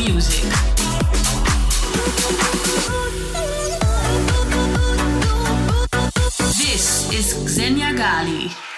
music. This is Xenia Ghali.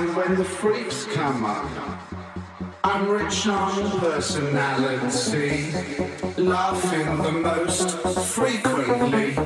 time when the freaks come up. I'm rich on personality, laughing the most frequently.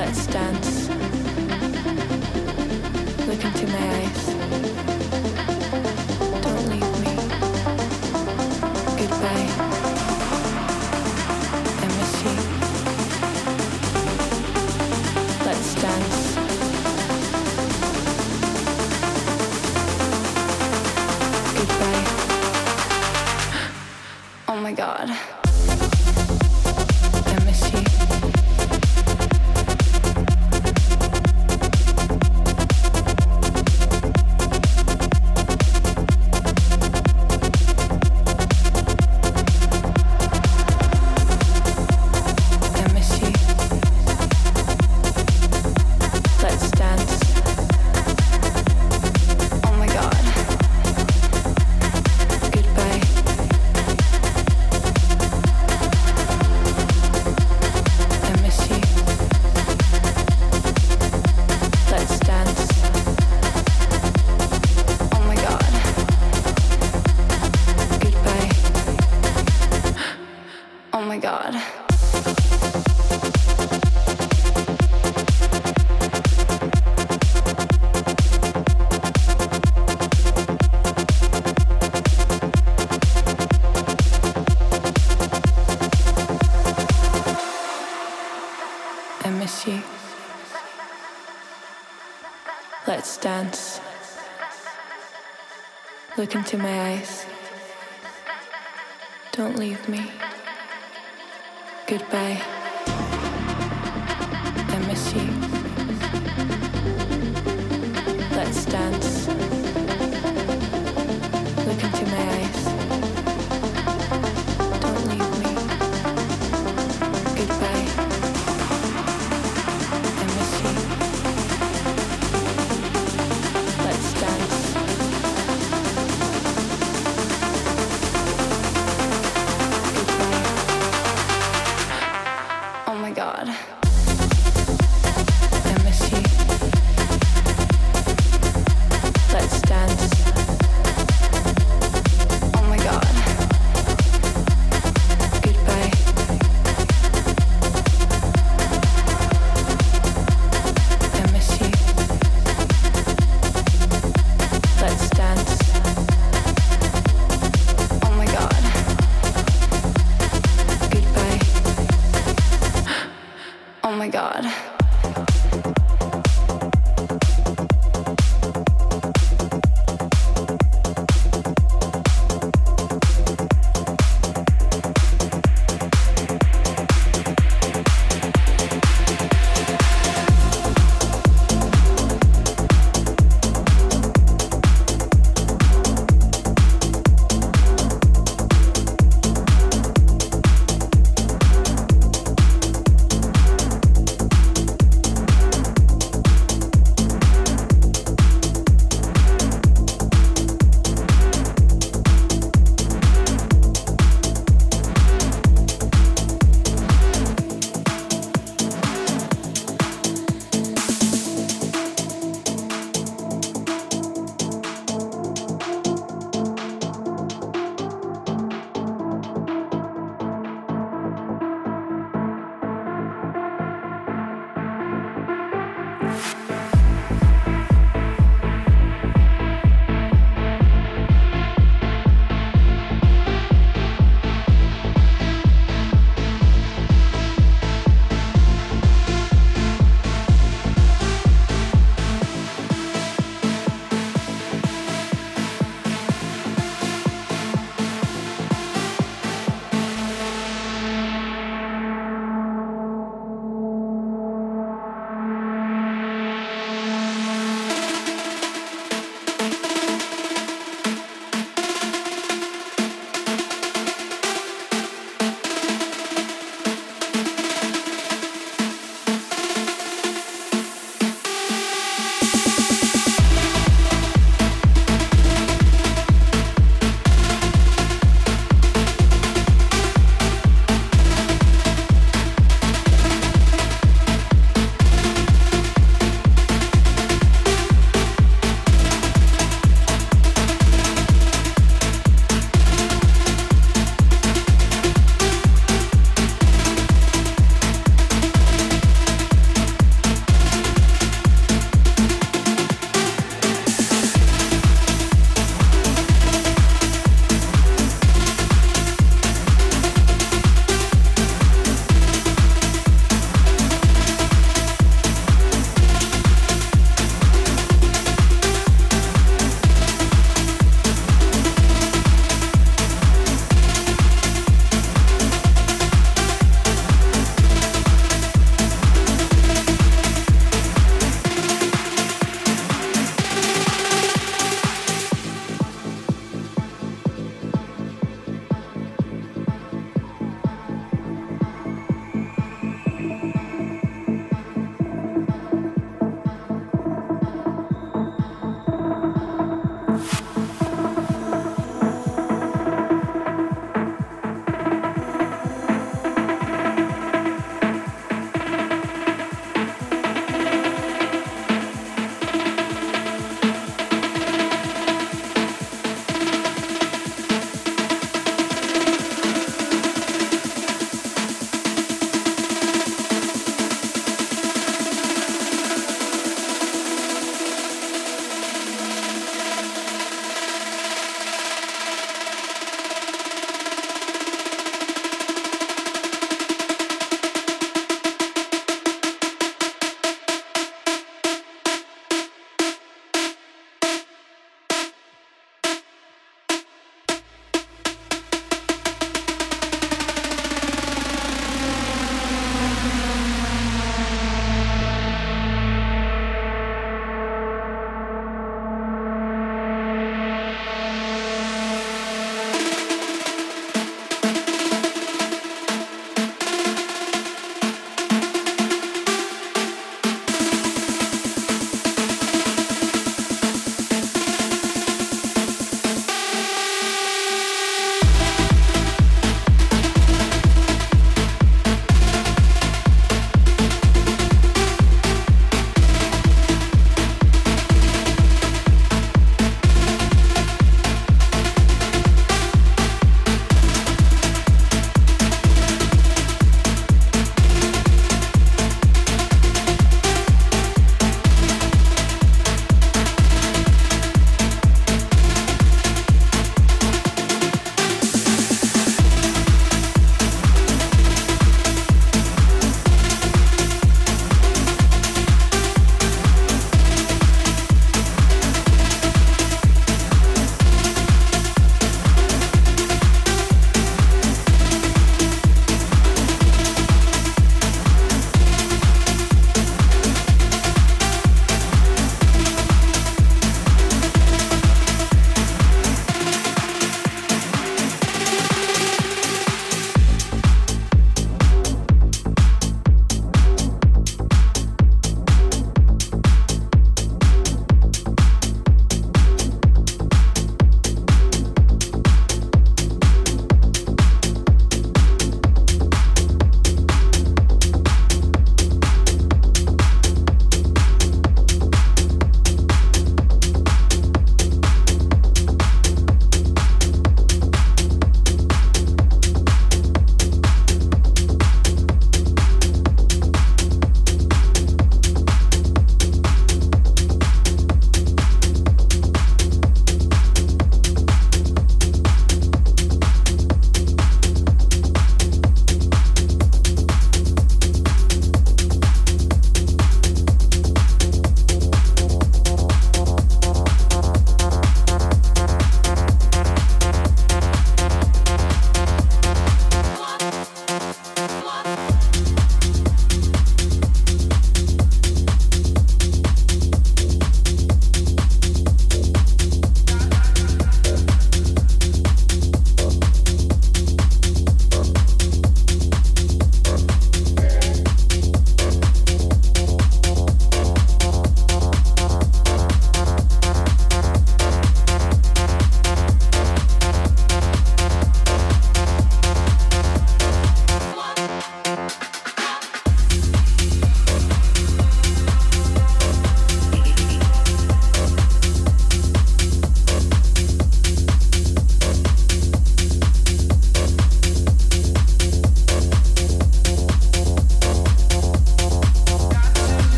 let's dance. Look into my eyes. Don't leave me. Goodbye.